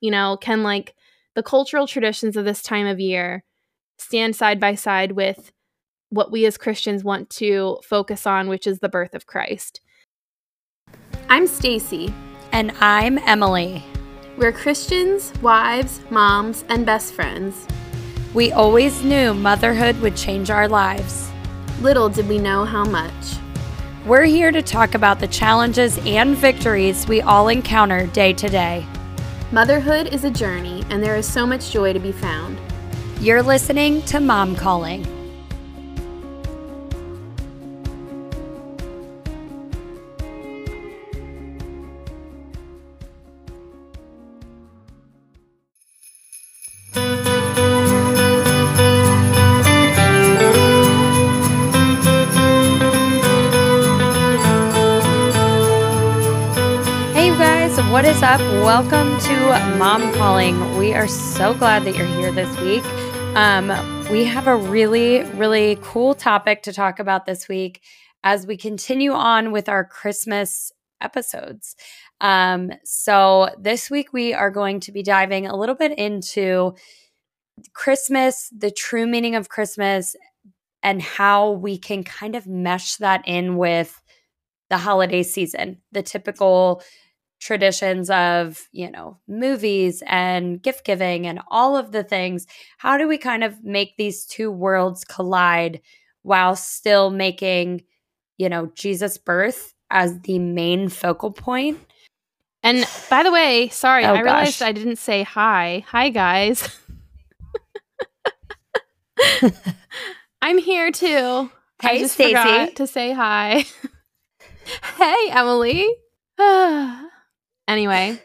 you know, can like the cultural traditions of this time of year stand side by side with what we as Christians want to focus on, which is the birth of Christ. I'm Stacy. And I'm Emily. We're Christians, wives, moms, and best friends. We always knew motherhood would change our lives. Little did we know how much. We're here to talk about the challenges and victories we all encounter day to day. Motherhood is a journey, and there is so much joy to be found. You're listening to Mom Calling. Up? Welcome to Mom Calling. We are so glad that you're here this week. Um, we have a really, really cool topic to talk about this week as we continue on with our Christmas episodes. Um, so, this week we are going to be diving a little bit into Christmas, the true meaning of Christmas, and how we can kind of mesh that in with the holiday season, the typical traditions of, you know, movies and gift giving and all of the things. How do we kind of make these two worlds collide while still making, you know, Jesus' birth as the main focal point? And by the way, sorry, oh, I realized I didn't say hi. Hi, guys. I'm here too. Hey, I just Stacey. forgot to say hi. hey, Emily. Anyway,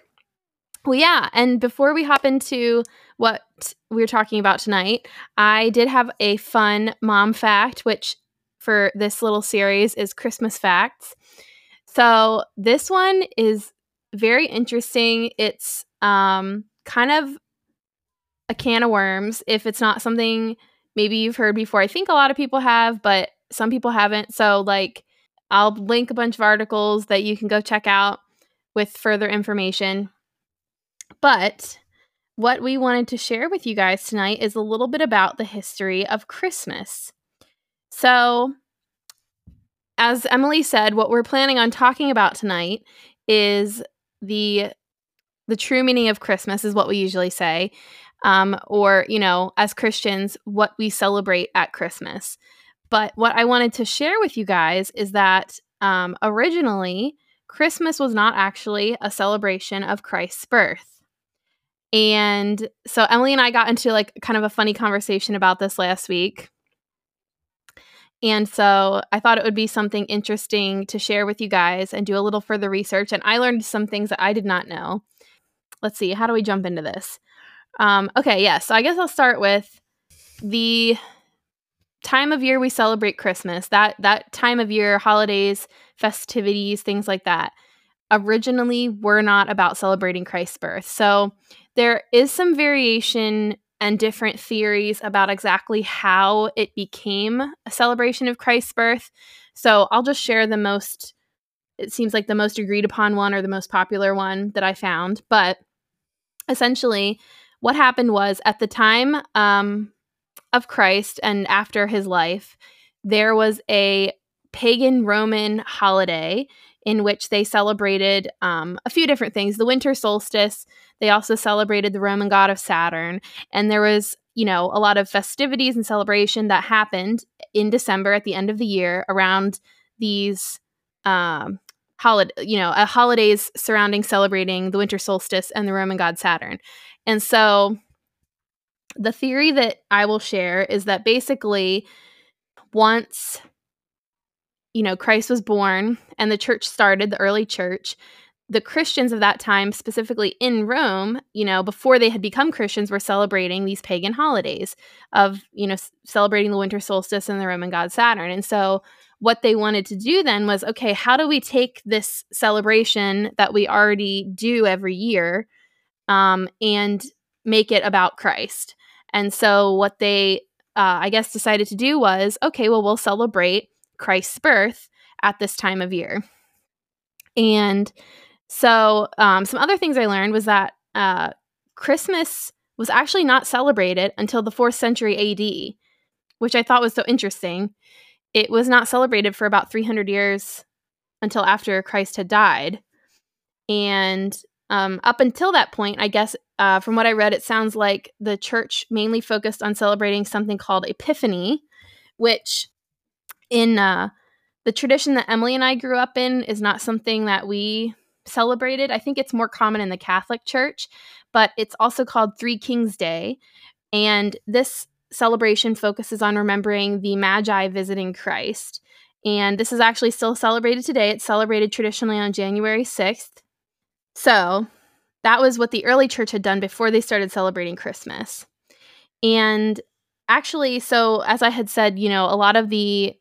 well, yeah. And before we hop into what we're talking about tonight, I did have a fun mom fact, which for this little series is Christmas facts. So this one is very interesting. It's um, kind of a can of worms if it's not something maybe you've heard before. I think a lot of people have, but some people haven't. So, like, I'll link a bunch of articles that you can go check out with further information. But what we wanted to share with you guys tonight is a little bit about the history of Christmas. So, as Emily said, what we're planning on talking about tonight is the the true meaning of Christmas is what we usually say, um, or you know, as Christians, what we celebrate at Christmas. But what I wanted to share with you guys is that um, originally Christmas was not actually a celebration of Christ's birth. And so Emily and I got into like kind of a funny conversation about this last week. And so I thought it would be something interesting to share with you guys and do a little further research. And I learned some things that I did not know. Let's see, how do we jump into this? Um, okay, yeah, so I guess I'll start with the time of year we celebrate Christmas. That that time of year, holidays, festivities, things like that, originally were not about celebrating Christ's birth. So there is some variation and different theories about exactly how it became a celebration of Christ's birth. So I'll just share the most, it seems like the most agreed upon one or the most popular one that I found. But essentially, what happened was at the time um, of Christ and after his life, there was a pagan Roman holiday in which they celebrated um, a few different things. The winter solstice, they also celebrated the Roman god of Saturn. And there was, you know, a lot of festivities and celebration that happened in December at the end of the year around these um, holiday, you know, uh, holidays surrounding celebrating the winter solstice and the Roman god Saturn. And so the theory that I will share is that basically once you know, Christ was born and the church started, the early church, the Christians of that time, specifically in Rome, you know, before they had become Christians, were celebrating these pagan holidays of, you know, celebrating the winter solstice and the Roman god Saturn. And so, what they wanted to do then was okay, how do we take this celebration that we already do every year um, and make it about Christ? And so, what they, uh, I guess, decided to do was okay, well, we'll celebrate Christ's birth at this time of year. And so, um, some other things I learned was that uh, Christmas was actually not celebrated until the fourth century AD, which I thought was so interesting. It was not celebrated for about 300 years until after Christ had died. And um, up until that point, I guess, uh, from what I read, it sounds like the church mainly focused on celebrating something called Epiphany, which in uh, the tradition that Emily and I grew up in is not something that we celebrated. I think it's more common in the Catholic Church, but it's also called Three Kings Day. And this celebration focuses on remembering the Magi visiting Christ. And this is actually still celebrated today. It's celebrated traditionally on January 6th. So that was what the early church had done before they started celebrating Christmas. And actually, so as I had said, you know, a lot of the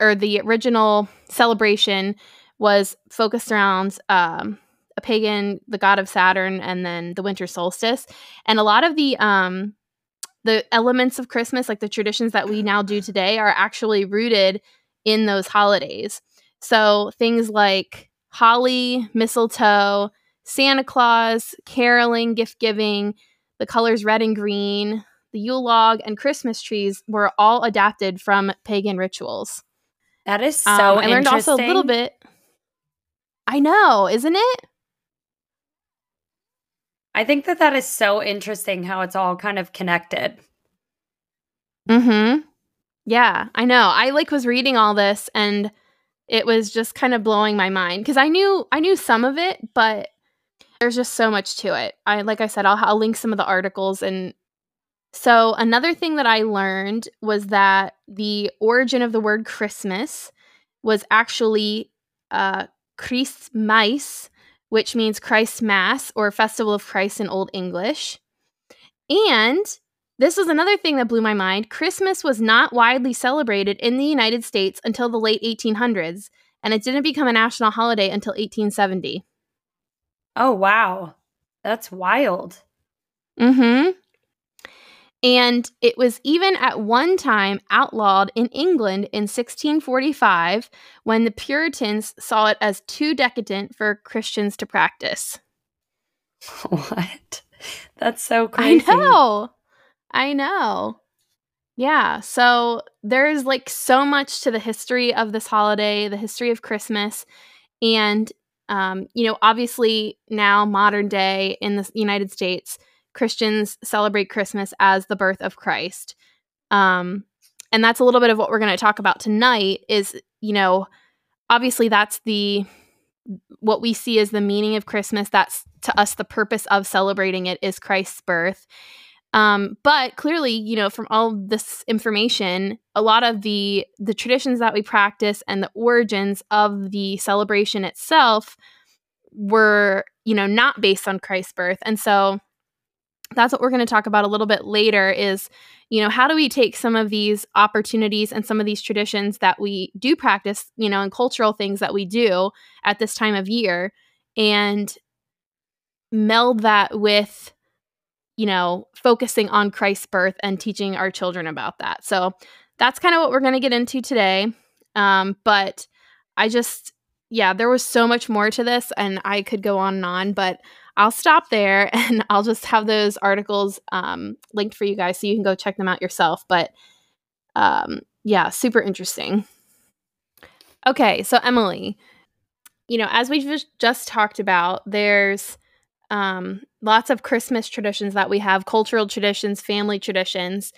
or the original celebration was focused around um, a pagan, the god of Saturn, and then the winter solstice. And a lot of the um, the elements of Christmas, like the traditions that we now do today, are actually rooted in those holidays. So things like holly, mistletoe, Santa Claus, caroling, gift giving, the colors red and green, the Yule log, and Christmas trees were all adapted from pagan rituals. That is so um, I learned also a little bit. I know, isn't it? I think that that is so interesting how it's all kind of connected. Mhm. Yeah, I know. I like was reading all this and it was just kind of blowing my mind because I knew I knew some of it, but there's just so much to it. I like I said, I'll, I'll link some of the articles and so another thing that I learned was that the origin of the word Christmas was actually uh, Christmas, which means Christ Mass or Festival of Christ in Old English. And this was another thing that blew my mind. Christmas was not widely celebrated in the United States until the late 1800s, and it didn't become a national holiday until 1870. Oh, wow. That's wild. Mm hmm. And it was even at one time outlawed in England in 1645 when the Puritans saw it as too decadent for Christians to practice. What? That's so crazy. I know. I know. Yeah. So there's like so much to the history of this holiday, the history of Christmas. And, um, you know, obviously now, modern day in the United States, Christians celebrate Christmas as the birth of Christ. Um, and that's a little bit of what we're going to talk about tonight is, you know, obviously that's the what we see as the meaning of Christmas. That's to us the purpose of celebrating it is Christ's birth. Um, but clearly, you know, from all this information, a lot of the the traditions that we practice and the origins of the celebration itself were, you know, not based on Christ's birth. And so that's what we're going to talk about a little bit later is you know how do we take some of these opportunities and some of these traditions that we do practice you know and cultural things that we do at this time of year and meld that with you know focusing on christ's birth and teaching our children about that. So that's kind of what we're going to get into today. Um, but i just yeah there was so much more to this and i could go on and on but I'll stop there and I'll just have those articles um, linked for you guys so you can go check them out yourself. But um, yeah, super interesting. Okay, so Emily, you know, as we've just talked about, there's um, lots of Christmas traditions that we have, cultural traditions, family traditions.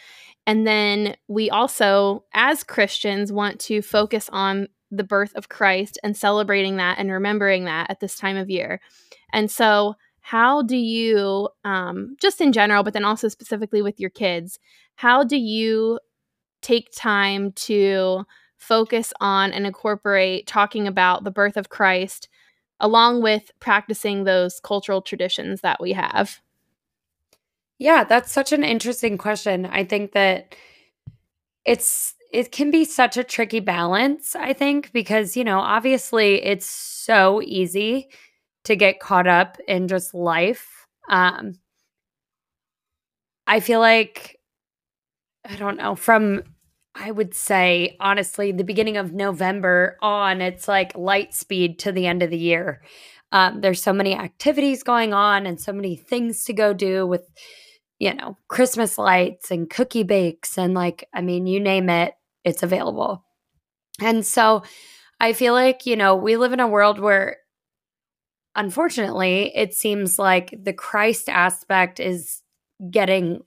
And then we also, as Christians, want to focus on the birth of Christ and celebrating that and remembering that at this time of year. And so, how do you um, just in general but then also specifically with your kids how do you take time to focus on and incorporate talking about the birth of christ along with practicing those cultural traditions that we have? Yeah that's such an interesting question. I think that it's it can be such a tricky balance i think because you know obviously it's so easy to get caught up in just life. Um, I feel like, I don't know, from I would say, honestly, the beginning of November on, it's like light speed to the end of the year. Um, there's so many activities going on and so many things to go do with, you know, Christmas lights and cookie bakes and like, I mean, you name it, it's available. And so I feel like, you know, we live in a world where unfortunately it seems like the Christ aspect is getting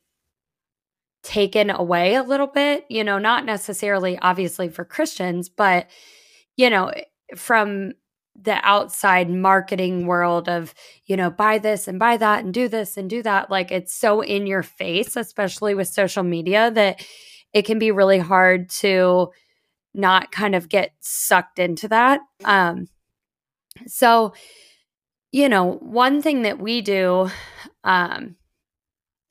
taken away a little bit, you know, not necessarily obviously for Christians, but, you know, from the outside marketing world of, you know, buy this and buy that and do this and do that. Like it's so in your face, especially with social media, that it can be really hard to not kind of get sucked into that. Um, so, you know, one thing that we do, um,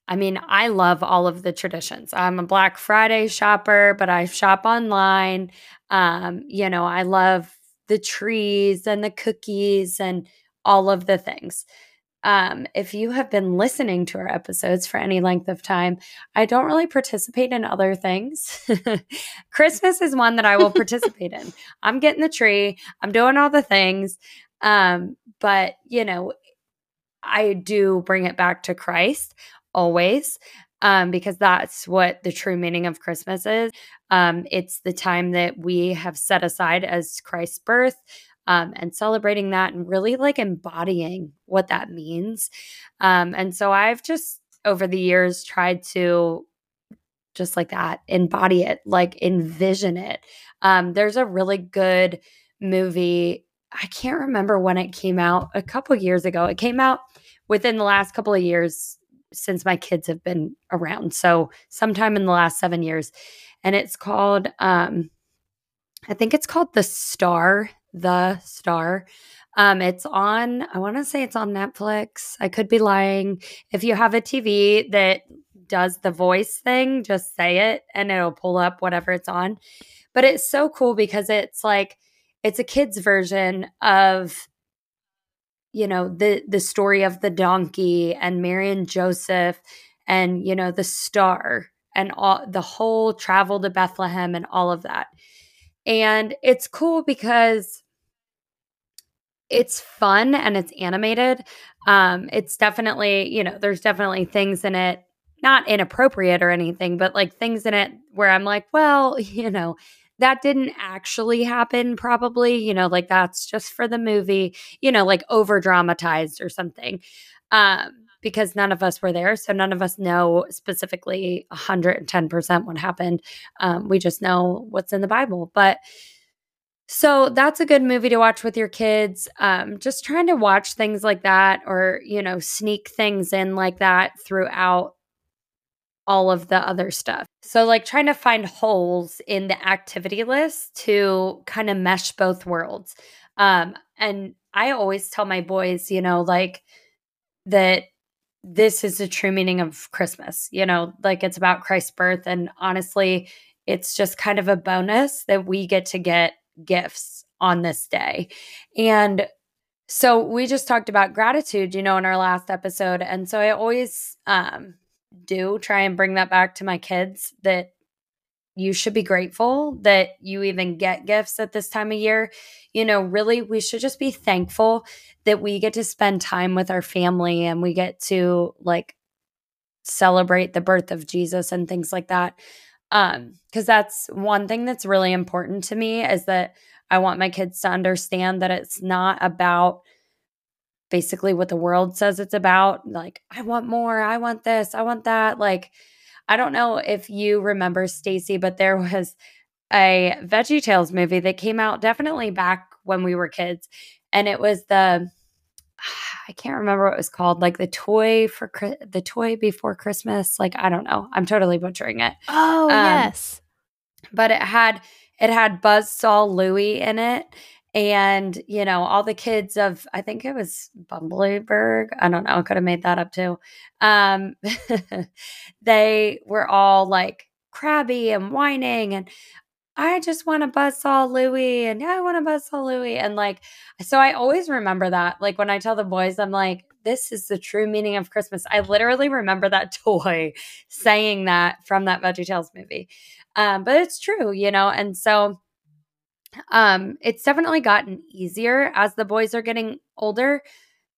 I mean, I love all of the traditions. I'm a Black Friday shopper, but I shop online. Um, you know, I love the trees and the cookies and all of the things. Um, if you have been listening to our episodes for any length of time, I don't really participate in other things. Christmas is one that I will participate in. I'm getting the tree, I'm doing all the things. Um, but, you know, I do bring it back to Christ always um, because that's what the true meaning of Christmas is. Um, it's the time that we have set aside as Christ's birth. Um, and celebrating that and really like embodying what that means. Um, and so I've just over the years tried to just like that embody it, like envision it. Um, there's a really good movie. I can't remember when it came out, a couple years ago. It came out within the last couple of years since my kids have been around. So sometime in the last seven years. And it's called, um, I think it's called The Star, The Star. Um, it's on, I want to say it's on Netflix. I could be lying. If you have a TV that does the voice thing, just say it and it'll pull up whatever it's on. But it's so cool because it's like, it's a kid's version of you know the the story of the donkey and Mary and Joseph and you know the star and all the whole travel to Bethlehem and all of that. And it's cool because it's fun and it's animated. Um, it's definitely, you know, there's definitely things in it, not inappropriate or anything, but like things in it where I'm like, well, you know, that didn't actually happen, probably, you know, like that's just for the movie, you know, like over dramatized or something. Um, because none of us were there. So none of us know specifically 110% what happened. Um, we just know what's in the Bible. But so that's a good movie to watch with your kids. Um, just trying to watch things like that or, you know, sneak things in like that throughout all of the other stuff. So, like trying to find holes in the activity list to kind of mesh both worlds. Um, and I always tell my boys, you know, like that this is the true meaning of Christmas, you know, like it's about Christ's birth. And honestly, it's just kind of a bonus that we get to get gifts on this day. And so we just talked about gratitude, you know, in our last episode. And so I always um do try and bring that back to my kids that you should be grateful that you even get gifts at this time of year. You know, really, we should just be thankful that we get to spend time with our family and we get to like celebrate the birth of Jesus and things like that. Um, because that's one thing that's really important to me is that I want my kids to understand that it's not about basically what the world says it's about. Like, I want more, I want this, I want that. Like, I don't know if you remember Stacy, but there was a Veggie Tales movie that came out definitely back when we were kids. And it was the I can't remember what it was called, like the toy for the toy before Christmas. Like I don't know, I'm totally butchering it. Oh um, yes, but it had it had Buzzsaw Louie in it, and you know all the kids of i think it was Bumblyburg i don't know i could have made that up too um they were all like crabby and whining and i just want a buzzsaw louie and yeah i want a buzzsaw louie. And like so i always remember that like when i tell the boys i'm like this is the true meaning of christmas. I literally remember that toy saying that from that veggie tales movie um but it's true you know and so Um, it's definitely gotten easier as the boys are getting older.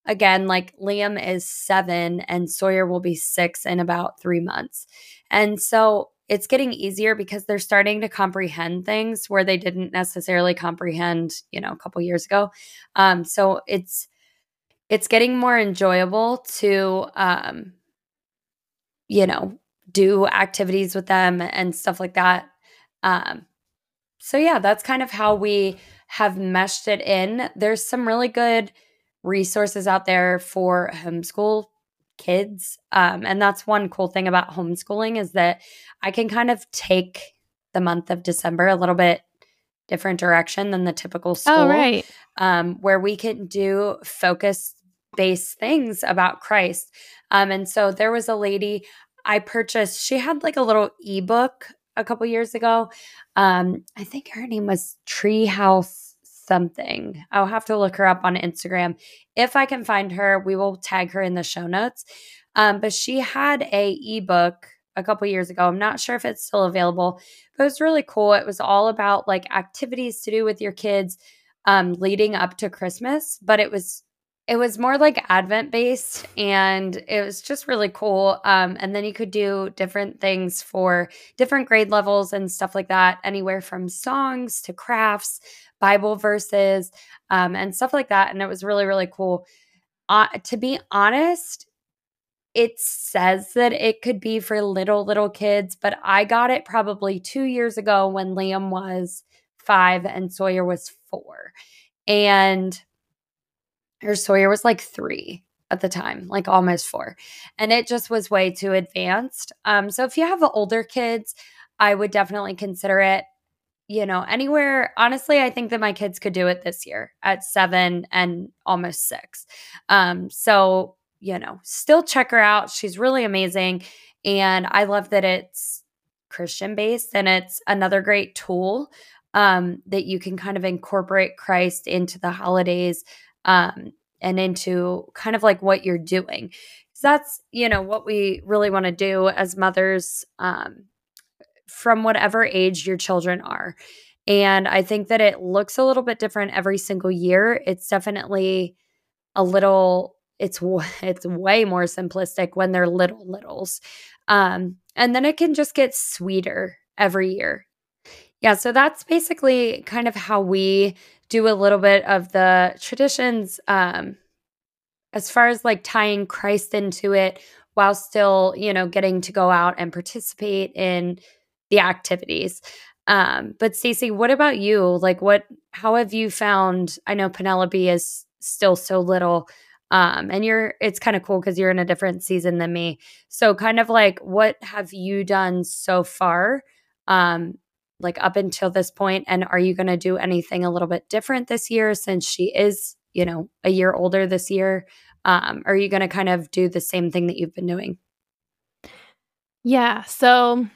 Again, like Liam is seven and Sawyer will be six in about three months. And so it's getting easier because they're starting to comprehend things where they didn't necessarily comprehend, you know, a couple years ago. Um, so it's it's getting more enjoyable to um, you know, do activities with them and stuff like that. Um, so yeah, that's kind of how we have meshed it in. There's some really good resources out there for homeschool kids. Um, and that's one cool thing about homeschooling is that I can kind of take the month of December a little bit different direction than the typical oh, school. Oh, right. Um, where we can do focus based things about Christ. Um, and so there was a lady I purchased, she had like a little ebook a couple years ago. Um, I think her name was Treehouse something. I'll have to look her up on Instagram. If I can find her, we will tag her in the show notes. Um, but she had a ebook a couple years ago. I'm not sure if it's still available, but it was really cool. It was all about like activities to do with your kids um, leading up to Christmas, but it was it was more like advent based and it was just really cool um, and then you could do different things for different grade levels and stuff like that anywhere from songs to crafts bible verses um, and stuff like that and it was really really cool. Uh, to be honest it says that it could be for little little kids but i got it probably two years ago when liam was five and sawyer was four and her Sawyer was like three at the time, like almost four. And it just was way too advanced. Um, so if you have older kids, I would definitely consider it. You know, anywhere, honestly, I think that my kids could do it this year at seven and almost six. Um, so, you know, still check her out. She's really amazing. And I love that it's Christian based and it's another great tool um, that you can kind of incorporate Christ into the holidays um, and into kind of like what you're doing. That's, you know, what we really want to do as mothers um, from whatever age your children are. And I think that it looks a little bit different every single year. It's definitely a little it's it's way more simplistic when they're little littles. Um, and then it can just get sweeter every year. Yeah, so that's basically kind of how we do a little bit of the traditions um, as far as like tying Christ into it while still, you know, getting to go out and participate in the activities. Um, but Stacey, what about you? Like what how have you found I know Penelope is still so little um and you're it's kind of cool cuz you're in a different season than me. So kind of like what have you done so far um like up until this point and are you going to do anything a little bit different this year since she is you know a year older this year? Um, are you going to kind of do the same thing that you've been doing? Yeah so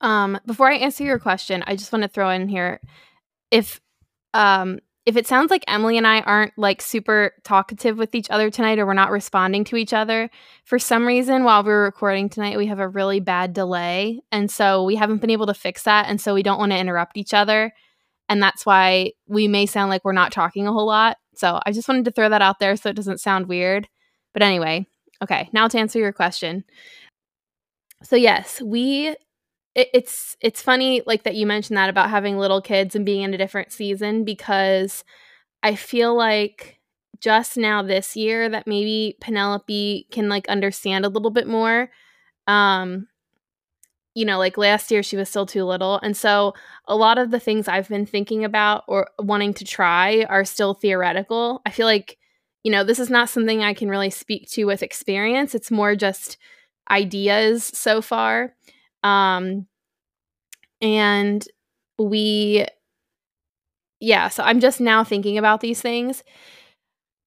um before i answer your question i just want to throw in here if um if it sounds like Emily and I aren't like super talkative with each other tonight or we're not responding to each other, for some reason while we are recording tonight, we have a really bad delay. And so we haven't been able to fix that. And so we don't want to interrupt each other. And that's why we may sound like we're not talking a whole lot. So I just wanted to throw that out there so it doesn't sound weird. But anyway, okay, now to answer your question. So, yes, we it, it's it's funny like that you mentioned that about having little kids and being in a different season because I feel like just now this year that maybe Penelope can like understand a little bit more. Um you know, like last year she was still too little. And so a lot of the things I've been thinking about or wanting to try are still theoretical. I feel like, you know, this is not something I can really speak to with experience. It's more just ideas so far. Um, and we, yeah, so I'm just now thinking about these things.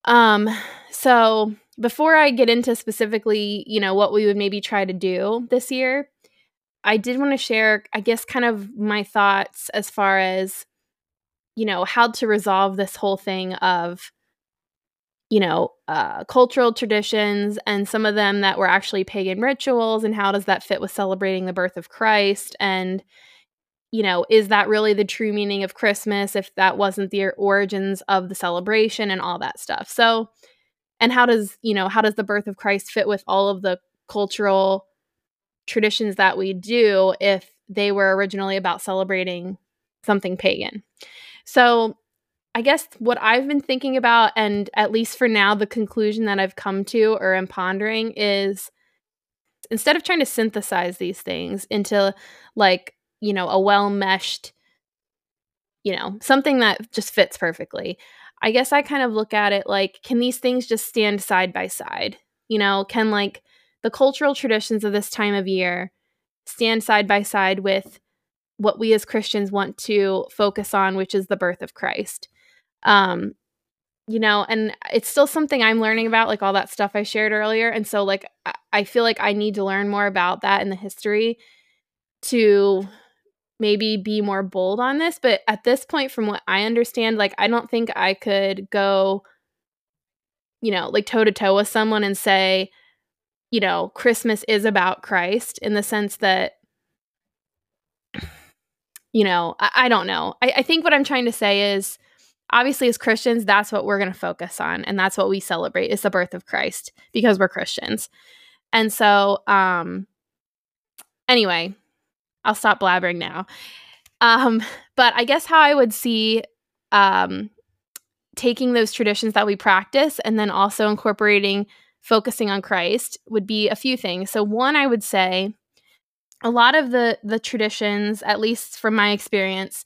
Um, so before I get into specifically, you know, what we would maybe try to do this year, I did want to share, I guess, kind of my thoughts as far as, you know, how to resolve this whole thing of you know, uh, cultural traditions and some of them that were actually pagan rituals, and how does that fit with celebrating the birth of Christ? And, you know, is that really the true meaning of Christmas if that wasn't the origins of the celebration and all that stuff? So, and how does, you know, how does the birth of Christ fit with all of the cultural traditions that we do if they were originally about celebrating something pagan? So, I guess what I've been thinking about, and at least for now, the conclusion that I've come to or am pondering is instead of trying to synthesize these things into like you know, a well meshed, you know, something that just fits perfectly. I guess I kind of look at it like, can these things just stand side by side? You know, can like the cultural traditions of this time of year stand side by side with what we as Christians want to focus on, which is the birth of Christ? Um, you know, and it's still something I'm learning about, like all that stuff I shared earlier. And so, like, I feel like I need to learn more about that in the history to maybe be more bold on this but at this point from what i understand like i don't think i could go you know like toe to toe with someone and say you know christmas is about christ in the sense that you know i, I don't know I, I think what i'm trying to say is obviously as christians that's what we're going to focus on and that's what we celebrate is the birth of christ because we're christians and so um anyway I'll stop blabbering now. Um, but I guess how I would see um, taking those traditions that we practice and then also incorporating focusing on Christ would be a few things. So one I would say a lot of the the traditions, at least from my experience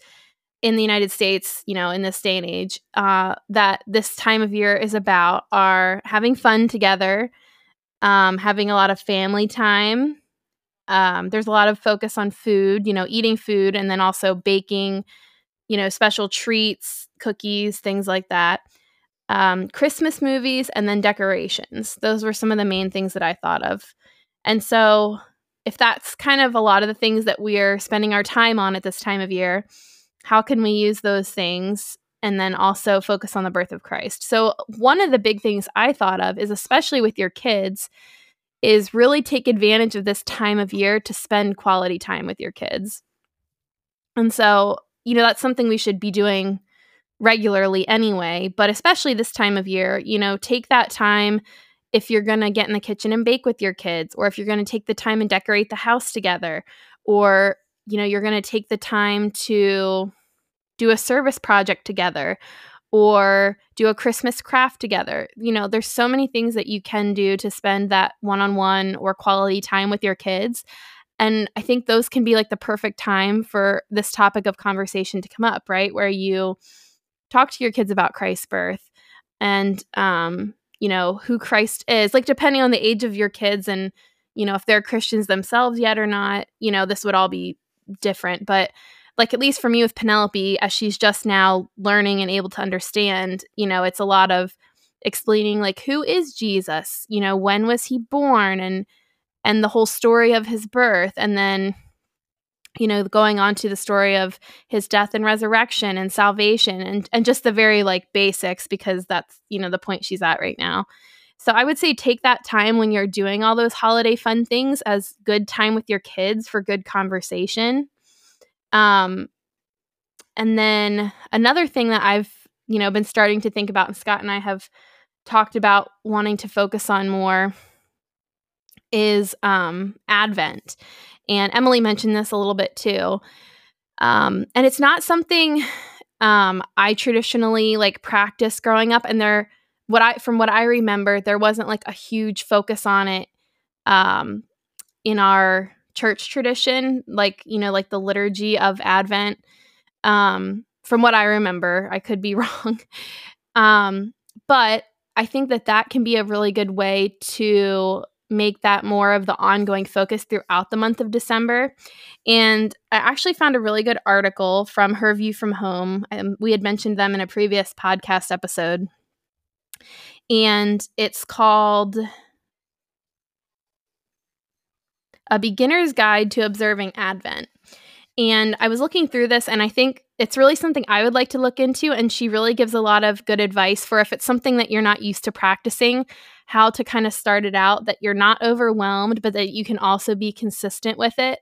in the United States, you know, in this day and age, uh, that this time of year is about are having fun together, um, having a lot of family time, um, there's a lot of focus on food, you know, eating food and then also baking, you know, special treats, cookies, things like that. Um, Christmas movies and then decorations. Those were some of the main things that I thought of. And so, if that's kind of a lot of the things that we're spending our time on at this time of year, how can we use those things and then also focus on the birth of Christ? So, one of the big things I thought of is especially with your kids is really take advantage of this time of year to spend quality time with your kids. And so, you know, that's something we should be doing regularly anyway, but especially this time of year, you know, take that time if you're going to get in the kitchen and bake with your kids, or if you're going to take the time and decorate the house together, or, you know, you're going to take the time to do a service project together, or do a Christmas craft together. You know, there's so many things that you can do to spend that one on one or quality time with your kids. And I think those can be like the perfect time for this topic of conversation to come up, right? Where you talk to your kids about Christ's birth and, um, you know, who Christ is, like depending on the age of your kids and, you know, if they're Christians themselves yet or not, you know, this would all be different. But like at least for me with Penelope, as she's just now learning and able to understand, you know, it's a lot of explaining like who is Jesus? You know, when was he born and and the whole story of his birth and then you know going on to the story of his death and resurrection and salvation and and just the very like basics because that's you know the point she's at right now so i would say take that time when you're doing all those holiday fun things as good time with your kids for good conversation um, and then another thing that I've, you know, been starting to think about, and Scott and I have talked about wanting to focus on more is um, Advent. And Emily mentioned this a little bit too. Um, and it's not something um, I traditionally like practice growing up. And there, what I, from what I remember, there wasn't like a huge focus on it um, in our church tradition, like, you know, like the liturgy of Advent. Um, from what I remember, I could be wrong. um, but I think that that can be a really good way to make that more of the ongoing focus throughout the month of December. And I actually found a really good article from Her View from Home. Um, we had mentioned them in a previous podcast episode. And it's called a beginner's guide to observing Advent. And I was looking through this, and I think it's really something I would like to look into. And she really gives a lot of good advice for if it's something that you're not used to practicing, how to kind of start it out, that you're not overwhelmed, but that you can also be consistent with it.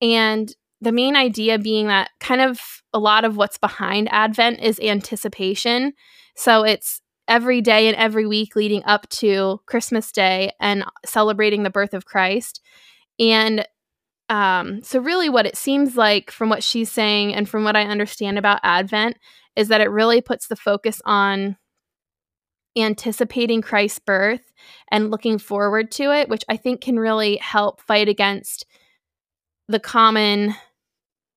And the main idea being that kind of a lot of what's behind Advent is anticipation. So it's every day and every week leading up to Christmas Day and celebrating the birth of Christ. And um, so, really, what it seems like from what she's saying and from what I understand about Advent is that it really puts the focus on anticipating Christ's birth and looking forward to it, which I think can really help fight against the common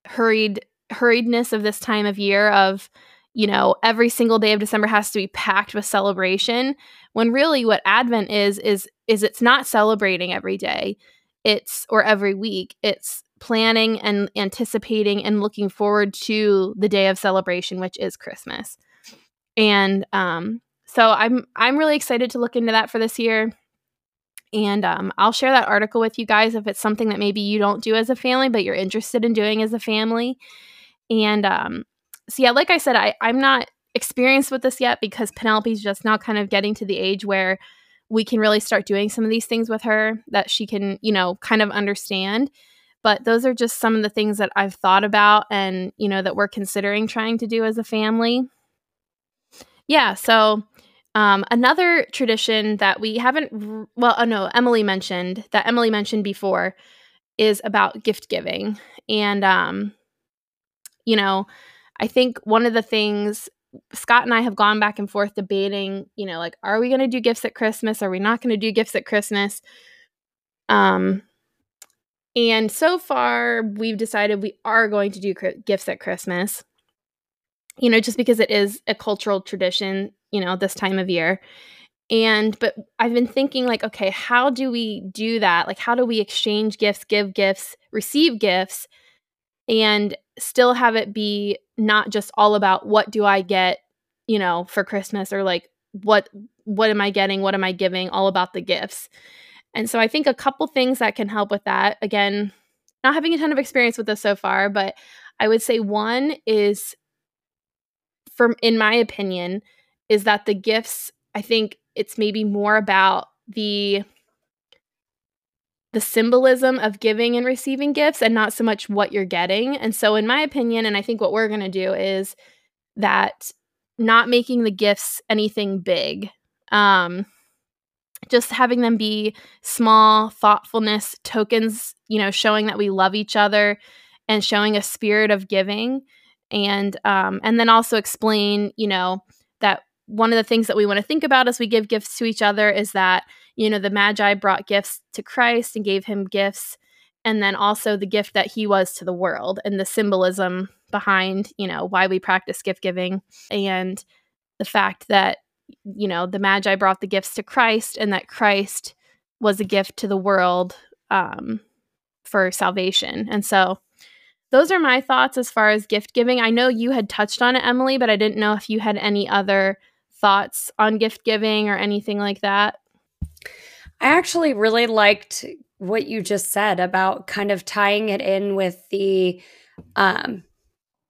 hurried hurriedness of this time of year of you know every single day of december has to be packed with celebration when really what advent is is is it's not celebrating every day. It's or every week it's planning and anticipating and looking forward to the day of celebration which is christmas. And um so i'm i'm really excited to look into that for this year. And um, I'll share that article with you guys if it's something that maybe you don't do as a family, but you're interested in doing as a family. And um, so, yeah, like I said, I, I'm not experienced with this yet because Penelope's just now kind of getting to the age where we can really start doing some of these things with her that she can, you know, kind of understand. But those are just some of the things that I've thought about and, you know, that we're considering trying to do as a family. Yeah. So, um, another tradition that we haven't, well, oh no, Emily mentioned that Emily mentioned before is about gift giving. And, um, you know, I think one of the things Scott and I have gone back and forth debating, you know, like, are we going to do gifts at Christmas? Are we not going to do gifts at Christmas? Um, and so far, we've decided we are going to do gifts at Christmas, you know, just because it is a cultural tradition you know, this time of year. And, but I've been thinking, like, okay, how do we do that? Like, how do we exchange gifts, give gifts, receive gifts, and still have it be not just all about what do I get, you know, for Christmas or like what what am I getting, what am I giving, all about the gifts. And so I think a couple things that can help with that. Again, not having a ton of experience with this so far, but I would say one is from in my opinion, is that the gifts, I think it's maybe more about the the symbolism of giving and receiving gifts and not so much what you're getting. And so in my opinion and I think what we're going to do is that not making the gifts anything big. Um just having them be small thoughtfulness tokens, you know, showing that we love each other and showing a spirit of giving and um and then also explain, you know, that one of the things that we want to think about as we give gifts to each other is that, you know, the Magi brought gifts to Christ and gave him gifts, and then also the gift that he was to the world and the symbolism behind, you know, why we practice gift giving and the fact that, you know, the Magi brought the gifts to Christ and that Christ was a gift to the world um, for salvation. And so, those are my thoughts as far as gift giving. I know you had touched on it, Emily, but I didn't know if you had any other thoughts on gift giving or anything like that? I actually really liked what you just said about kind of tying it in with the um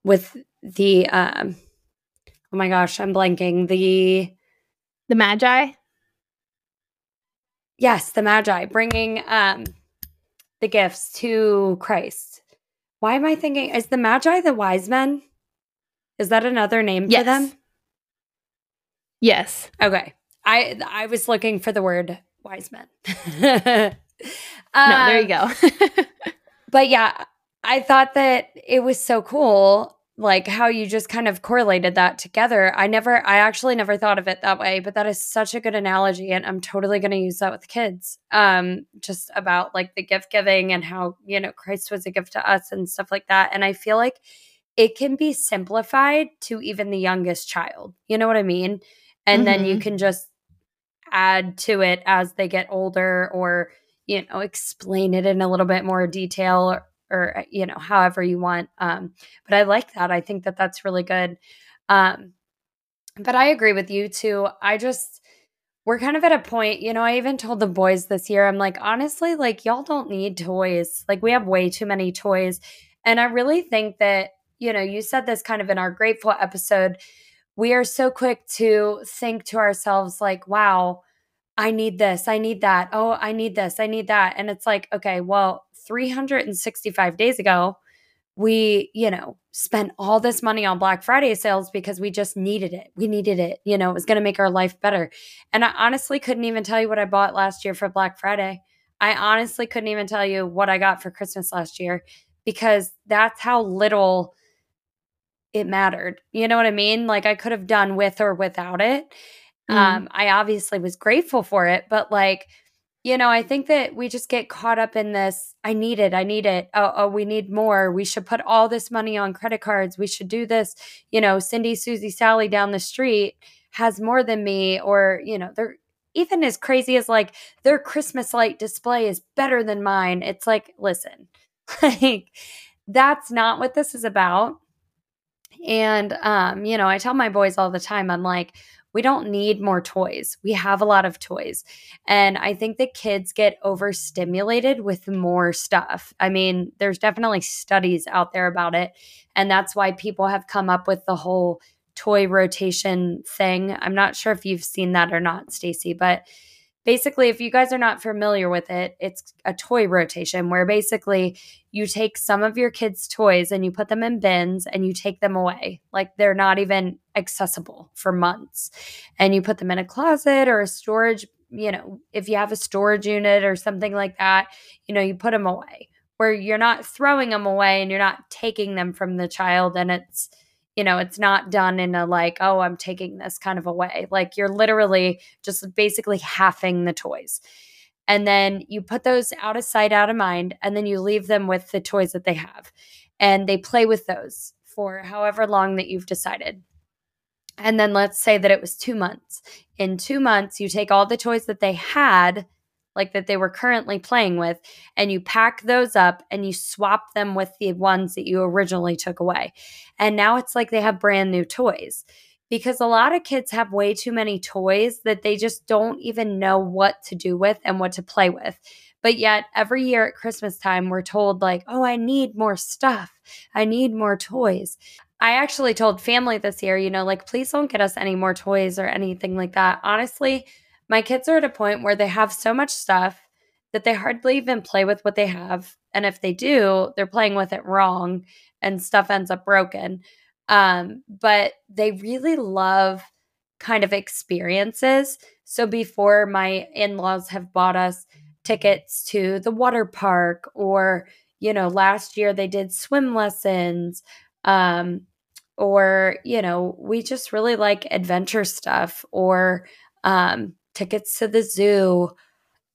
with the um oh my gosh, I'm blanking. The the magi? Yes, the magi bringing um the gifts to Christ. Why am I thinking is the magi the wise men? Is that another name yes. for them? Yes. Okay. I I was looking for the word wise men. no, there you go. but yeah, I thought that it was so cool like how you just kind of correlated that together. I never I actually never thought of it that way, but that is such a good analogy and I'm totally going to use that with kids. Um just about like the gift giving and how, you know, Christ was a gift to us and stuff like that. And I feel like it can be simplified to even the youngest child. You know what I mean? and mm-hmm. then you mm-hmm. can just add to it as they get older or you know explain it in a little bit more detail or, or uh, you know however you want um but i like that. I think that that's really good. Um but i agree with you too. I just we're kind of at a point you know i even told the boys this year i'm like honestly like y'all don't need toys. Like we have way too many toys. And i really think that you know you said this kind of in our grateful episode we are so quick to think to ourselves, like, wow, I need this, I need that. Oh, I need this, I need that. And it's like, okay, well, 365 days ago, we, you know, spent all this money on Black Friday sales because we just needed it. We needed it. You know, it was going to make our life better. And I honestly couldn't even tell you what I bought last year for Black Friday. I honestly couldn't even tell you what I got for Christmas last year because that's how little it mattered. You know what I mean? Like I could have done with or without it. Mm. Um, I obviously was grateful for it, but like you know, I think that we just get caught up in this. I need it. I need it. Oh, oh, we need more. We should put all this money on credit cards. We should do this. You know, Cindy, Susie, Sally down the street has more than me, or, you know, they're even as crazy as like their Christmas light display is better than mine. It's like, listen, like that's not what this is about. And, um, you know, I tell my boys all the time, I'm like, we don't need more toys. We have a lot of toys. And I think that kids get overstimulated with more stuff. I mean, there's definitely studies out there about it. And that's why people have come up with the whole toy rotation thing. I'm not sure if you've seen that or not, Stacy, but basically if you guys are not familiar with it it's a toy rotation where basically you take some of your kids toys and you put them in bins and you take them away. Like they're not even accessible for months. And you put them in a closet or a storage you know if you have a storage unit or something like that you know you put them away. Where you're not throwing them away and you're not taking them from the child and it's you know, it's not done in a like, oh, I'm taking this kind of a way. Like you're literally just basically halving the toys. And then you put those out of sight, out of mind, and then you leave them with the toys that they have. And they play with those for however long that you've decided. And then let's say that it was two months. In two months, you take all the toys that they had like that they were currently playing with, and you pack those up and you swap them with the ones that you originally took away. And now it's like they have brand new toys because a lot of kids have way too many toys that they just don't even know what to do with and what to play with. But yet, every year at Christmas time, we're told, like, oh, I need more stuff. I need more toys. I actually told family this year, you know, like, please don't get us any more toys or anything like that. Honestly, my kids are at a point where they have so much stuff that they hardly even play with what they have. And if they do, they're playing with it wrong and stuff ends up broken. Um, but they really love kind of experiences. So before my in laws have bought us tickets to the water park, or, you know, last year they did swim lessons. Um, or, you know, we just really like adventure stuff or, um, tickets to the zoo.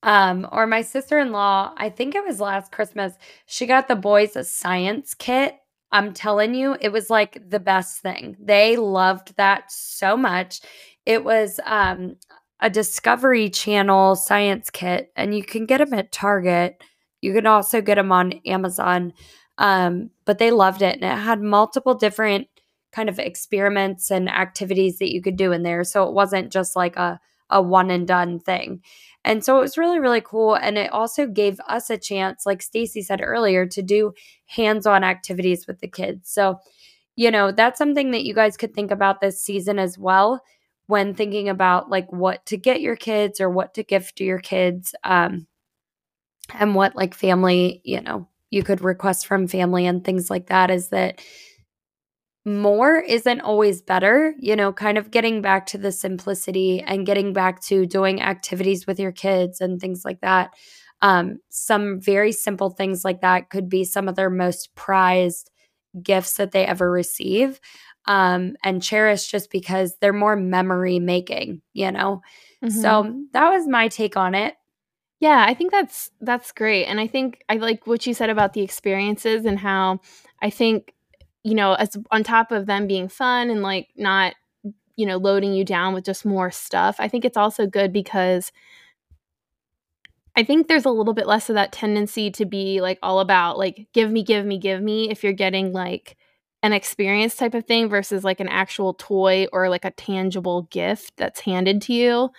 Um, or my sister in law, I think it was last Christmas, she got the boys a science kit. I'm telling you, it was like the best thing. They loved that so much. It was um, a Discovery Channel science kit, and you can get them at Target. You can also get them on Amazon. Um, but they loved it, and it had multiple different kind of experiments and activities that you could do in there. So it wasn't just like a a one and done thing. And so it was really, really cool. And it also gave us a chance, like Stacy said earlier, to do hands on activities with the kids. So, you know, that's something that you guys could think about this season as well when thinking about like what to get your kids or what to gift to your kids um, and what like family, you know, you could request from family and things like that is that more isn't always better, you know, kind of getting back to the simplicity and getting back to doing activities with your kids and things like that. Um, some very simple things like that could be some of their most prized gifts that they ever receive um, and cherish just because they're more memory making, you know? Mm-hmm. So that was my take on it. Yeah, I think that's that's great. And I think I like what you said about the experiences and how I think you know, as on top of them being fun and like not, you know, loading you down with just more stuff, I think it's also good because I think there's a little bit less of that tendency to be like all about like give me, give me, give me if you're getting like an experience type of thing versus like an actual toy or like a tangible gift that's handed to you.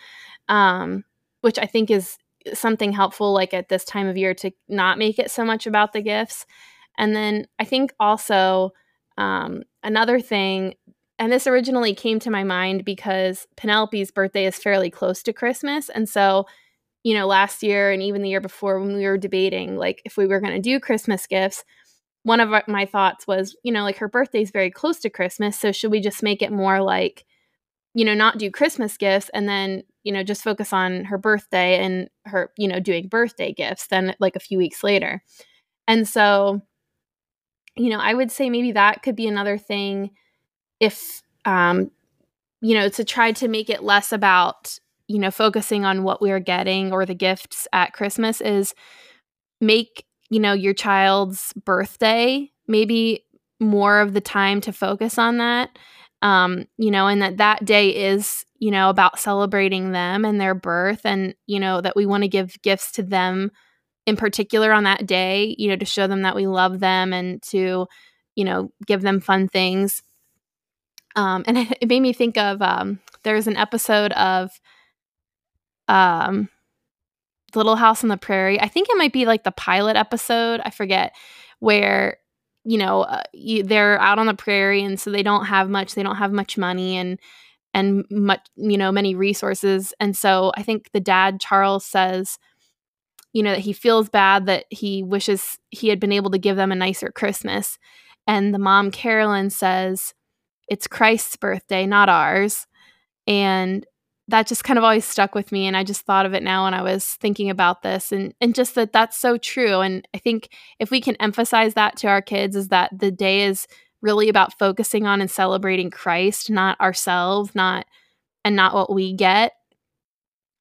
Um, which I think is something helpful like at this time of year to not make it so much about the gifts. And then I think also um, another thing, and this originally came to my mind because Penelope's birthday is fairly close to Christmas. And so, you know, last year and even the year before when we were debating, like, if we were going to do Christmas gifts, one of my thoughts was, you know, like her birthday is very close to Christmas, so should we just make it more like, you know, not do Christmas gifts and then, you know, just focus on her birthday and her, you know, doing birthday gifts then like a few weeks later. And so, you know, I would say maybe that could be another thing if um you know, to try to make it less about, you know, focusing on what we're getting or the gifts at Christmas is make, you know, your child's birthday maybe more of the time to focus on that. Um, you know, and that that day is, you know, about celebrating them and their birth and, you know, that we want to give gifts to them in particular on that day, you know, to show them that we love them and to, you know, give them fun things. Um, and it made me think of um, there's an episode of um, Little House on the Prairie. I think it might be like the pilot episode. I forget where you know uh, you, they're out on the prairie and so they don't have much. They don't have much money and and much you know many resources. And so I think the dad Charles says you know that he feels bad that he wishes he had been able to give them a nicer Christmas. And the mom Carolyn says it's Christ's birthday, not ours. And that just kind of always stuck with me and I just thought of it now when I was thinking about this and and just that that's so true and I think if we can emphasize that to our kids is that the day is really about focusing on and celebrating Christ not ourselves not and not what we get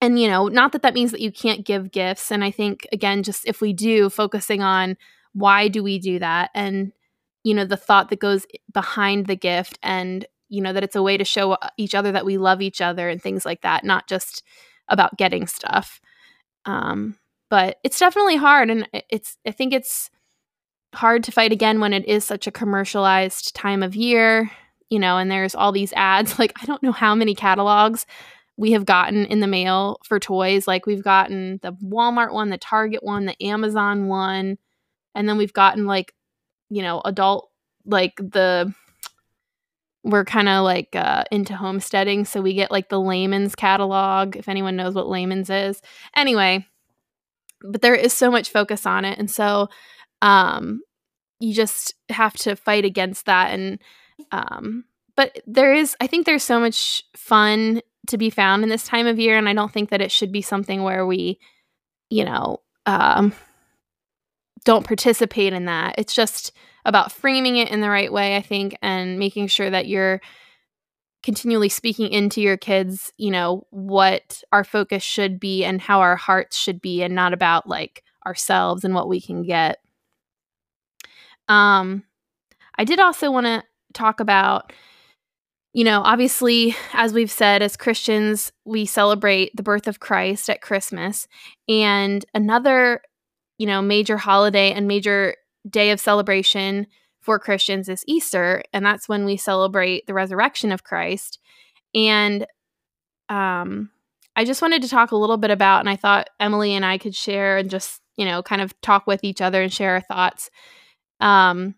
and you know not that that means that you can't give gifts and I think again just if we do focusing on why do we do that and you know the thought that goes behind the gift and you know that it's a way to show uh, each other that we love each other and things like that not just about getting stuff. Um but it's definitely hard and it's i think it's hard to fight again when it is such a commercialized time of year you know and there's all these ads like i don't know how many catalogs we have gotten in the mail for toys like we've gotten the walmart one the target one the amazon one and then we've gotten like you know, adult like the we're kind of like uh, into homesteading, so we get like the Lehman's catalog. If anyone knows what Lehman's is, anyway, but there is so much focus on it, and so um, you just have to fight against that. And um, but there is, I think, there's so much fun to be found in this time of year, and I don't think that it should be something where we, you know, um, don't participate in that. It's just about framing it in the right way, I think, and making sure that you're continually speaking into your kids, you know, what our focus should be and how our hearts should be and not about like ourselves and what we can get. Um I did also want to talk about you know, obviously, as we've said, as Christians, we celebrate the birth of Christ at Christmas. And another you know, major holiday and major day of celebration for Christians is Easter, and that's when we celebrate the resurrection of Christ. And um, I just wanted to talk a little bit about, and I thought Emily and I could share and just, you know, kind of talk with each other and share our thoughts um,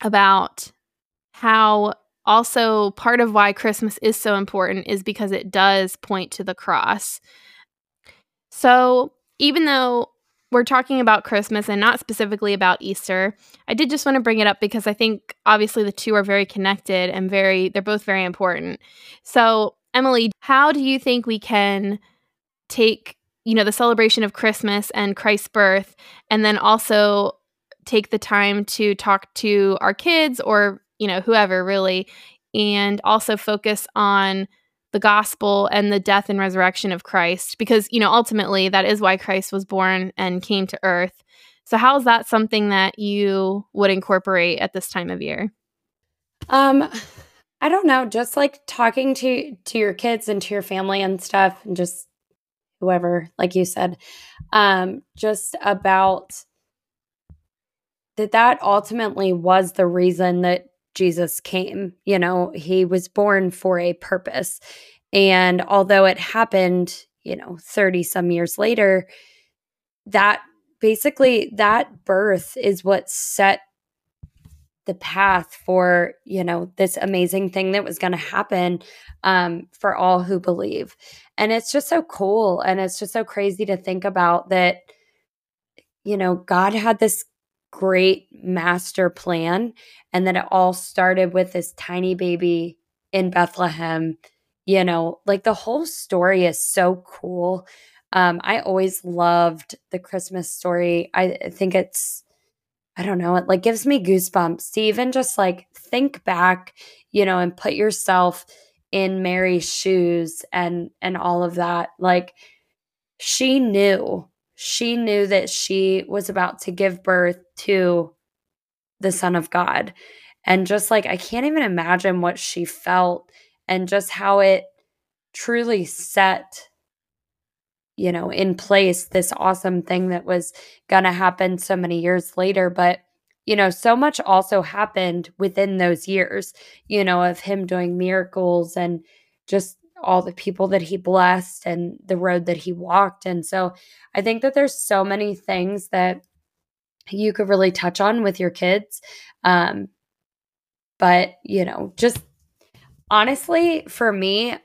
about how also part of why Christmas is so important is because it does point to the cross. So even though we're talking about Christmas and not specifically about Easter, I did just want to bring it up because I think obviously the two are very connected and very, they're both very important. So, Emily, how do you think we can take, you know, the celebration of Christmas and Christ's birth and then also take the time to talk to our kids or, you know, whoever really, and also focus on the gospel and the death and resurrection of Christ because you know ultimately that is why Christ was born and came to earth. So how is that something that you would incorporate at this time of year? Um I don't know, just like talking to to your kids and to your family and stuff and just whoever like you said um just about that that ultimately was the reason that Jesus came. You know, he was born for a purpose. And although it happened, you know, 30 some years later, that basically that birth is what set the path for you know this amazing thing that was going to happen um, for all who believe and it's just so cool and it's just so crazy to think about that you know god had this great master plan and that it all started with this tiny baby in Bethlehem. You know, like the whole story is so cool. Um, I always loved the Christmas story. I think it's, I don't know, it like gives me goosebumps to even just like think back, you know, and put yourself in Mary's shoes and and all of that. Like she knew, she knew that she was about to give birth to the Son of God. And just like, I can't even imagine what she felt and just how it truly set, you know, in place this awesome thing that was going to happen so many years later. But, you know, so much also happened within those years, you know, of him doing miracles and just all the people that he blessed and the road that he walked. And so I think that there's so many things that you could really touch on with your kids. Um, but, you know, just honestly, for me,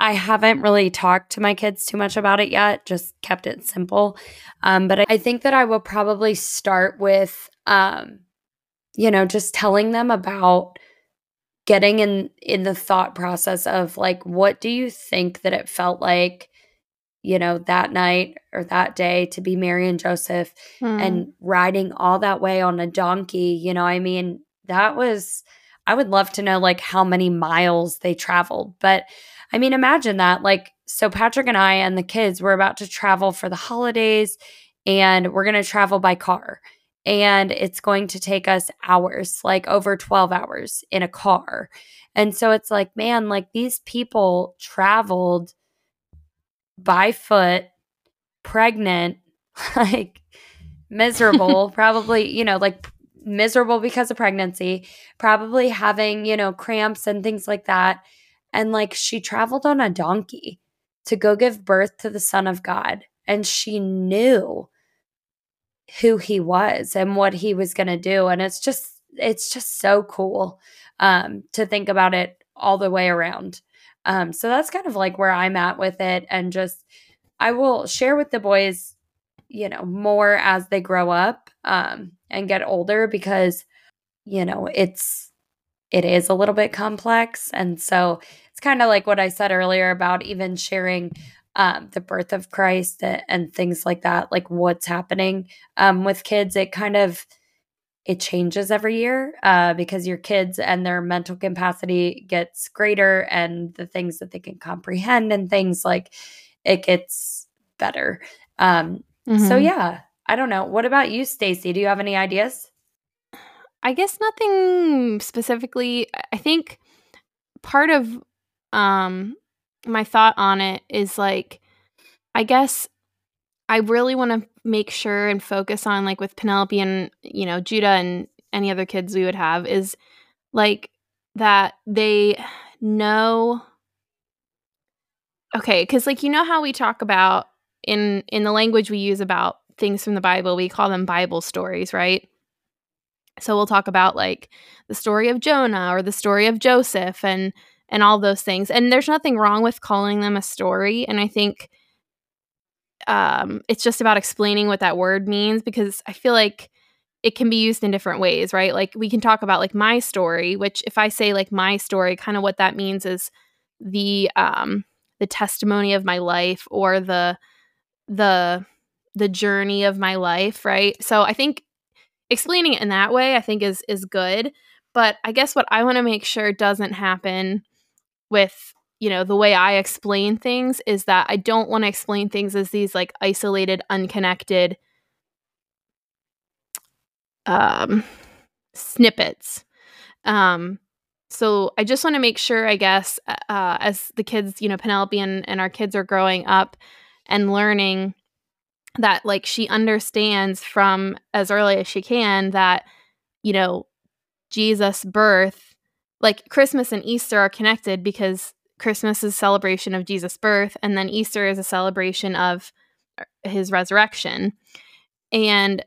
I haven't really talked to my kids too much about it yet, just kept it simple. Um, but I think that I will probably start with, um, you know, just telling them about getting in in the thought process of like what do you think that it felt like you know that night or that day to be Mary and Joseph mm. and riding all that way on a donkey you know I mean that was I would love to know like how many miles they traveled but I mean imagine that like so Patrick and I and the kids were about to travel for the holidays and we're going to travel by car and it's going to take us hours, like over 12 hours in a car. And so it's like, man, like these people traveled by foot, pregnant, like miserable, probably, you know, like miserable because of pregnancy, probably having, you know, cramps and things like that. And like she traveled on a donkey to go give birth to the Son of God. And she knew who he was and what he was going to do and it's just it's just so cool um to think about it all the way around um so that's kind of like where i'm at with it and just i will share with the boys you know more as they grow up um and get older because you know it's it is a little bit complex. And so it's kind of like what i said earlier about even sharing um, the birth of Christ and things like that, like what's happening um, with kids, it kind of it changes every year uh, because your kids and their mental capacity gets greater, and the things that they can comprehend and things like it gets better. Um, mm-hmm. So yeah, I don't know. What about you, Stacy? Do you have any ideas? I guess nothing specifically. I think part of um my thought on it is like, I guess I really want to make sure and focus on like with Penelope and you know Judah and any other kids we would have is like that they know okay because like you know how we talk about in in the language we use about things from the bible we call them bible stories right so we'll talk about like the story of jonah or the story of joseph and and all those things. And there's nothing wrong with calling them a story. And I think um, it's just about explaining what that word means because I feel like it can be used in different ways, right? Like we can talk about like my story, which if I say like my story, kind of what that means is the um the testimony of my life or the the the journey of my life, right? So I think explaining it in that way I think is is good, but I guess what I want to make sure doesn't happen with you know the way i explain things is that i don't want to explain things as these like isolated unconnected um snippets. Um so i just want to make sure i guess uh, uh, as the kids you know penelope and, and our kids are growing up and learning that like she understands from as early as she can that you know jesus birth like Christmas and Easter are connected because Christmas is celebration of Jesus' birth, and then Easter is a celebration of uh, his resurrection. And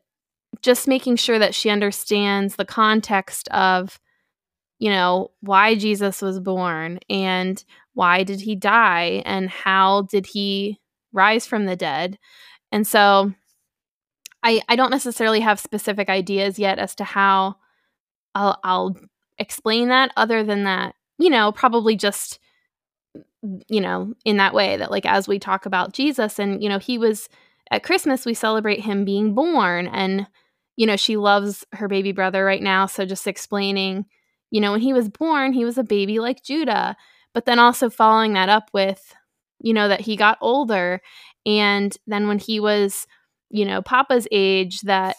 just making sure that she understands the context of, you know, why Jesus was born and why did he die and how did he rise from the dead. And so I I don't necessarily have specific ideas yet as to how I'll I'll explain that other than that, you know, probably just you know, in that way that like as we talk about Jesus and you know, he was at Christmas we celebrate him being born and you know, she loves her baby brother right now, so just explaining, you know, when he was born, he was a baby like Judah, but then also following that up with you know that he got older and then when he was you know papa's age that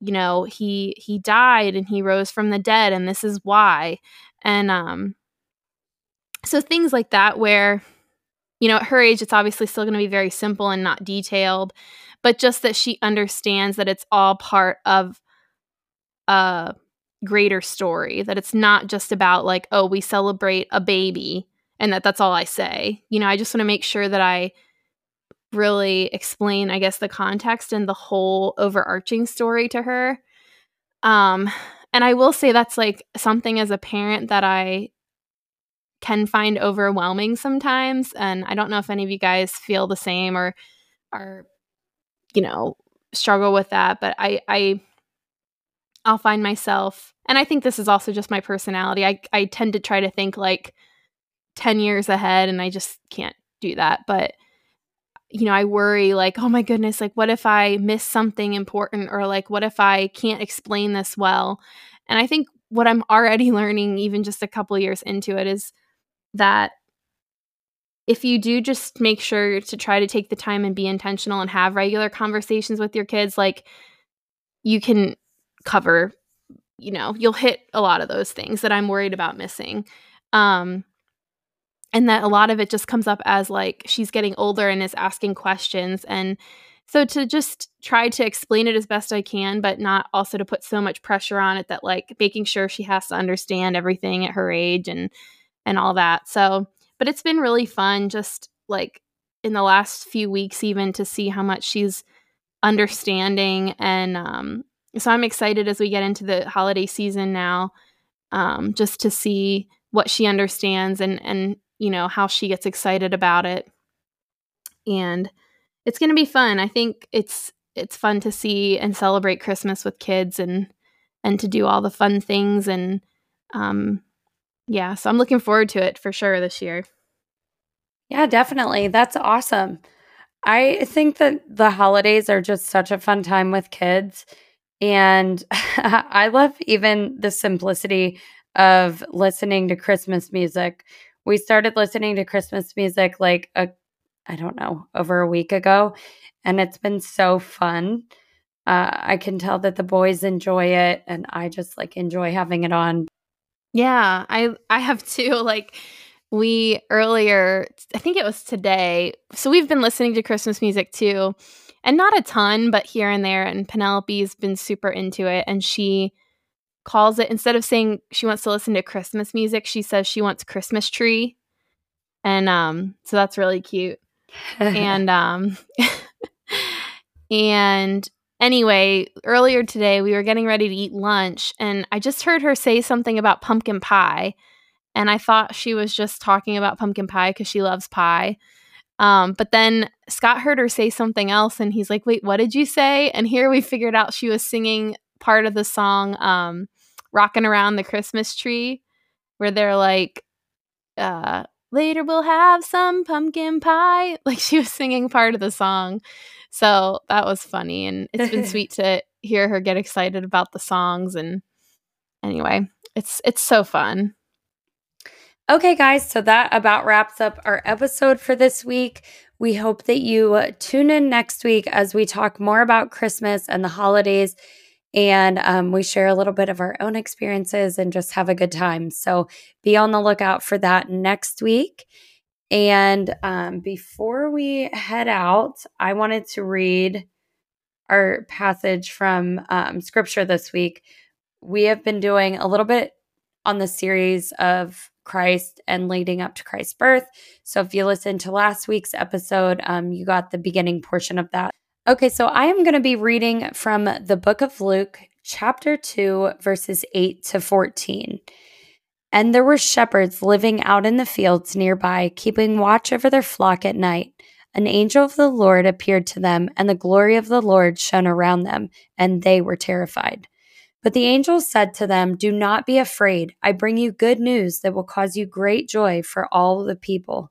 you know he he died and he rose from the dead and this is why. And um so things like that where you know at her age it's obviously still going to be very simple and not detailed but just that she understands that it's all part of a greater story that it's not just about like oh we celebrate a baby and that that's all I say. You know, I just want to make sure that I really explain I guess the context and the whole overarching story to her. Um and I will say that's like something as a parent that I can find overwhelming sometimes and I don't know if any of you guys feel the same or are you know struggle with that but I I I'll find myself and I think this is also just my personality. I I tend to try to think like 10 years ahead and I just can't do that. But, you know, I worry like, oh my goodness, like, what if I miss something important or like, what if I can't explain this well? And I think what I'm already learning, even just a couple years into it, is that if you do just make sure to try to take the time and be intentional and have regular conversations with your kids, like, you can cover, you know, you'll hit a lot of those things that I'm worried about missing. Um, and that a lot of it just comes up as like she's getting older and is asking questions and so to just try to explain it as best I can, but not also to put so much pressure on it that like making sure she has to understand everything at her age and and all that. So, but it's been really fun just like in the last few weeks even to see how much she's understanding and um so I'm excited as we get into the holiday season now um just to see what she understands and and you know, how she gets excited about it. And it's going to be fun. I think it's it's fun to see and celebrate Christmas with kids and and to do all the fun things and um yeah, so I'm looking forward to it for sure this year. Yeah, definitely. That's awesome. I think that the holidays are just such a fun time with kids. And I love even the simplicity of listening to Christmas music we started listening to Christmas music like a I don't know, over a week ago and it's been so fun. Uh, I can tell that the boys enjoy it and I just like enjoy having it on. Yeah, I I have too like we earlier I think it was today. So we've been listening to Christmas music too. And not a ton, but here and there and Penelope's been super into it and she calls it instead of saying she wants to listen to Christmas music, she says she wants Christmas tree. And um so that's really cute. and um and anyway, earlier today we were getting ready to eat lunch and I just heard her say something about pumpkin pie and I thought she was just talking about pumpkin pie cuz she loves pie. Um, but then Scott heard her say something else and he's like, "Wait, what did you say?" And here we figured out she was singing part of the song um, rocking around the christmas tree where they're like uh later we'll have some pumpkin pie. Like she was singing part of the song. So that was funny and it's been sweet to hear her get excited about the songs and anyway it's it's so fun. Okay, guys, so that about wraps up our episode for this week. We hope that you uh, tune in next week as we talk more about Christmas and the holidays and um, we share a little bit of our own experiences and just have a good time. So be on the lookout for that next week. And um, before we head out, I wanted to read our passage from um, scripture this week. We have been doing a little bit on the series of Christ and leading up to Christ's birth. So if you listened to last week's episode, um, you got the beginning portion of that. Okay, so I am going to be reading from the book of Luke, chapter 2, verses 8 to 14. And there were shepherds living out in the fields nearby, keeping watch over their flock at night. an angel of the Lord appeared to them, and the glory of the Lord shone around them, and they were terrified. But the angel said to them, Do not be afraid. I bring you good news that will cause you great joy for all the people.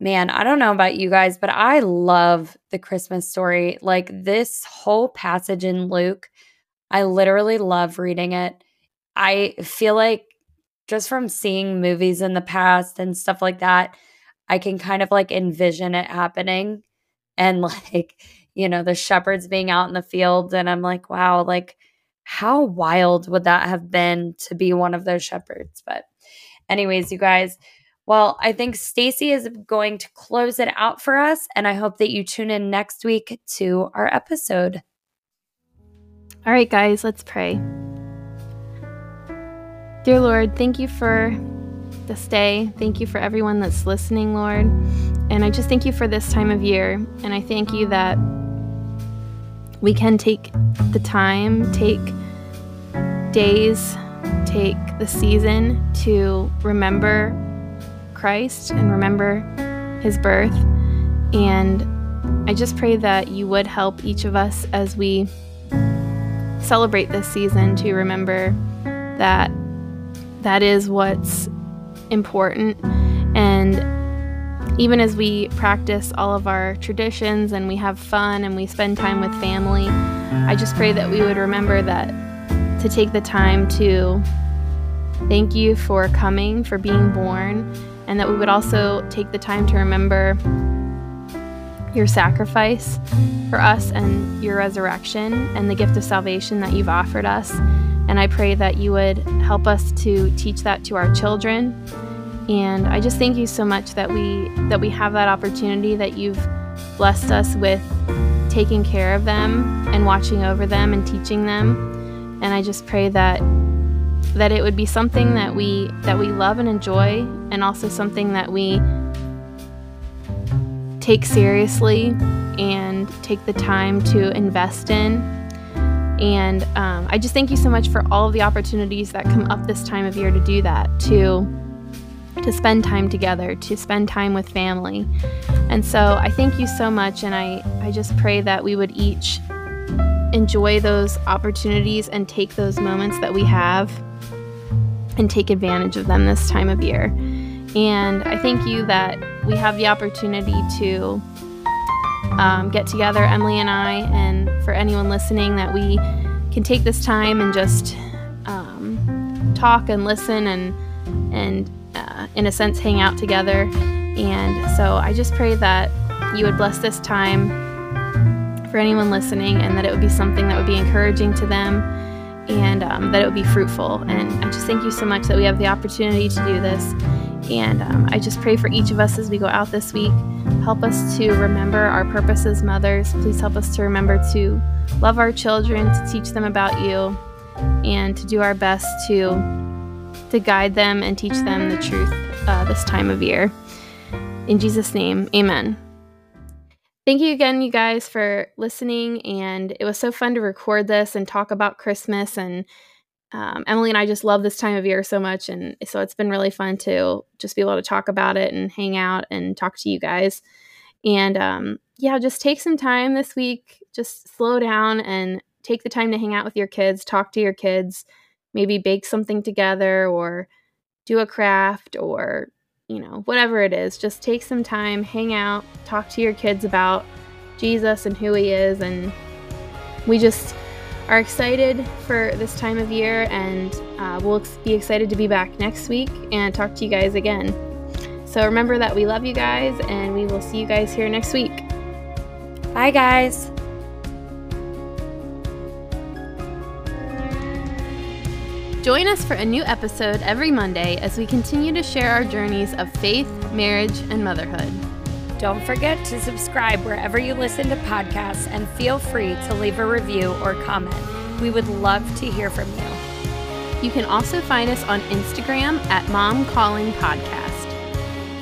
Man, I don't know about you guys, but I love the Christmas story. Like this whole passage in Luke, I literally love reading it. I feel like just from seeing movies in the past and stuff like that, I can kind of like envision it happening and like, you know, the shepherds being out in the field. And I'm like, wow, like how wild would that have been to be one of those shepherds? But, anyways, you guys, well, I think Stacy is going to close it out for us. And I hope that you tune in next week to our episode. All right, guys, let's pray. Dear Lord, thank you for this day. Thank you for everyone that's listening, Lord. And I just thank you for this time of year. And I thank you that we can take the time, take days, take the season to remember Christ and remember his birth. And I just pray that you would help each of us as we celebrate this season to remember that that is what's important. And even as we practice all of our traditions and we have fun and we spend time with family, I just pray that we would remember that to take the time to thank you for coming, for being born, and that we would also take the time to remember your sacrifice for us and your resurrection and the gift of salvation that you've offered us. And I pray that you would help us to teach that to our children. And I just thank you so much that we that we have that opportunity that you've blessed us with taking care of them and watching over them and teaching them. And I just pray that that it would be something that we that we love and enjoy and also something that we take seriously and take the time to invest in and um, I just thank you so much for all of the opportunities that come up this time of year to do that, to to spend time together, to spend time with family. And so I thank you so much, and I, I just pray that we would each enjoy those opportunities and take those moments that we have and take advantage of them this time of year. And I thank you that we have the opportunity to um, get together, Emily and I, and for anyone listening, that we can take this time and just um, talk and listen and and uh, in a sense hang out together. And so I just pray that you would bless this time for anyone listening, and that it would be something that would be encouraging to them, and um, that it would be fruitful. And I just thank you so much that we have the opportunity to do this. And um, I just pray for each of us as we go out this week. Help us to remember our purpose as mothers. Please help us to remember to love our children, to teach them about you, and to do our best to to guide them and teach them the truth uh, this time of year. In Jesus' name, Amen. Thank you again, you guys, for listening. And it was so fun to record this and talk about Christmas and um, Emily and I just love this time of year so much. And so it's been really fun to just be able to talk about it and hang out and talk to you guys. And um, yeah, just take some time this week, just slow down and take the time to hang out with your kids, talk to your kids, maybe bake something together or do a craft or, you know, whatever it is. Just take some time, hang out, talk to your kids about Jesus and who he is. And we just, are excited for this time of year, and uh, we'll be excited to be back next week and talk to you guys again. So remember that we love you guys, and we will see you guys here next week. Bye, guys. Join us for a new episode every Monday as we continue to share our journeys of faith, marriage, and motherhood. Don't forget to subscribe wherever you listen to podcasts and feel free to leave a review or comment. We would love to hear from you. You can also find us on Instagram at Mom Calling Podcast.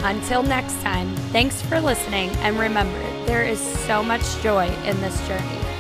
Until next time, thanks for listening, and remember, there is so much joy in this journey.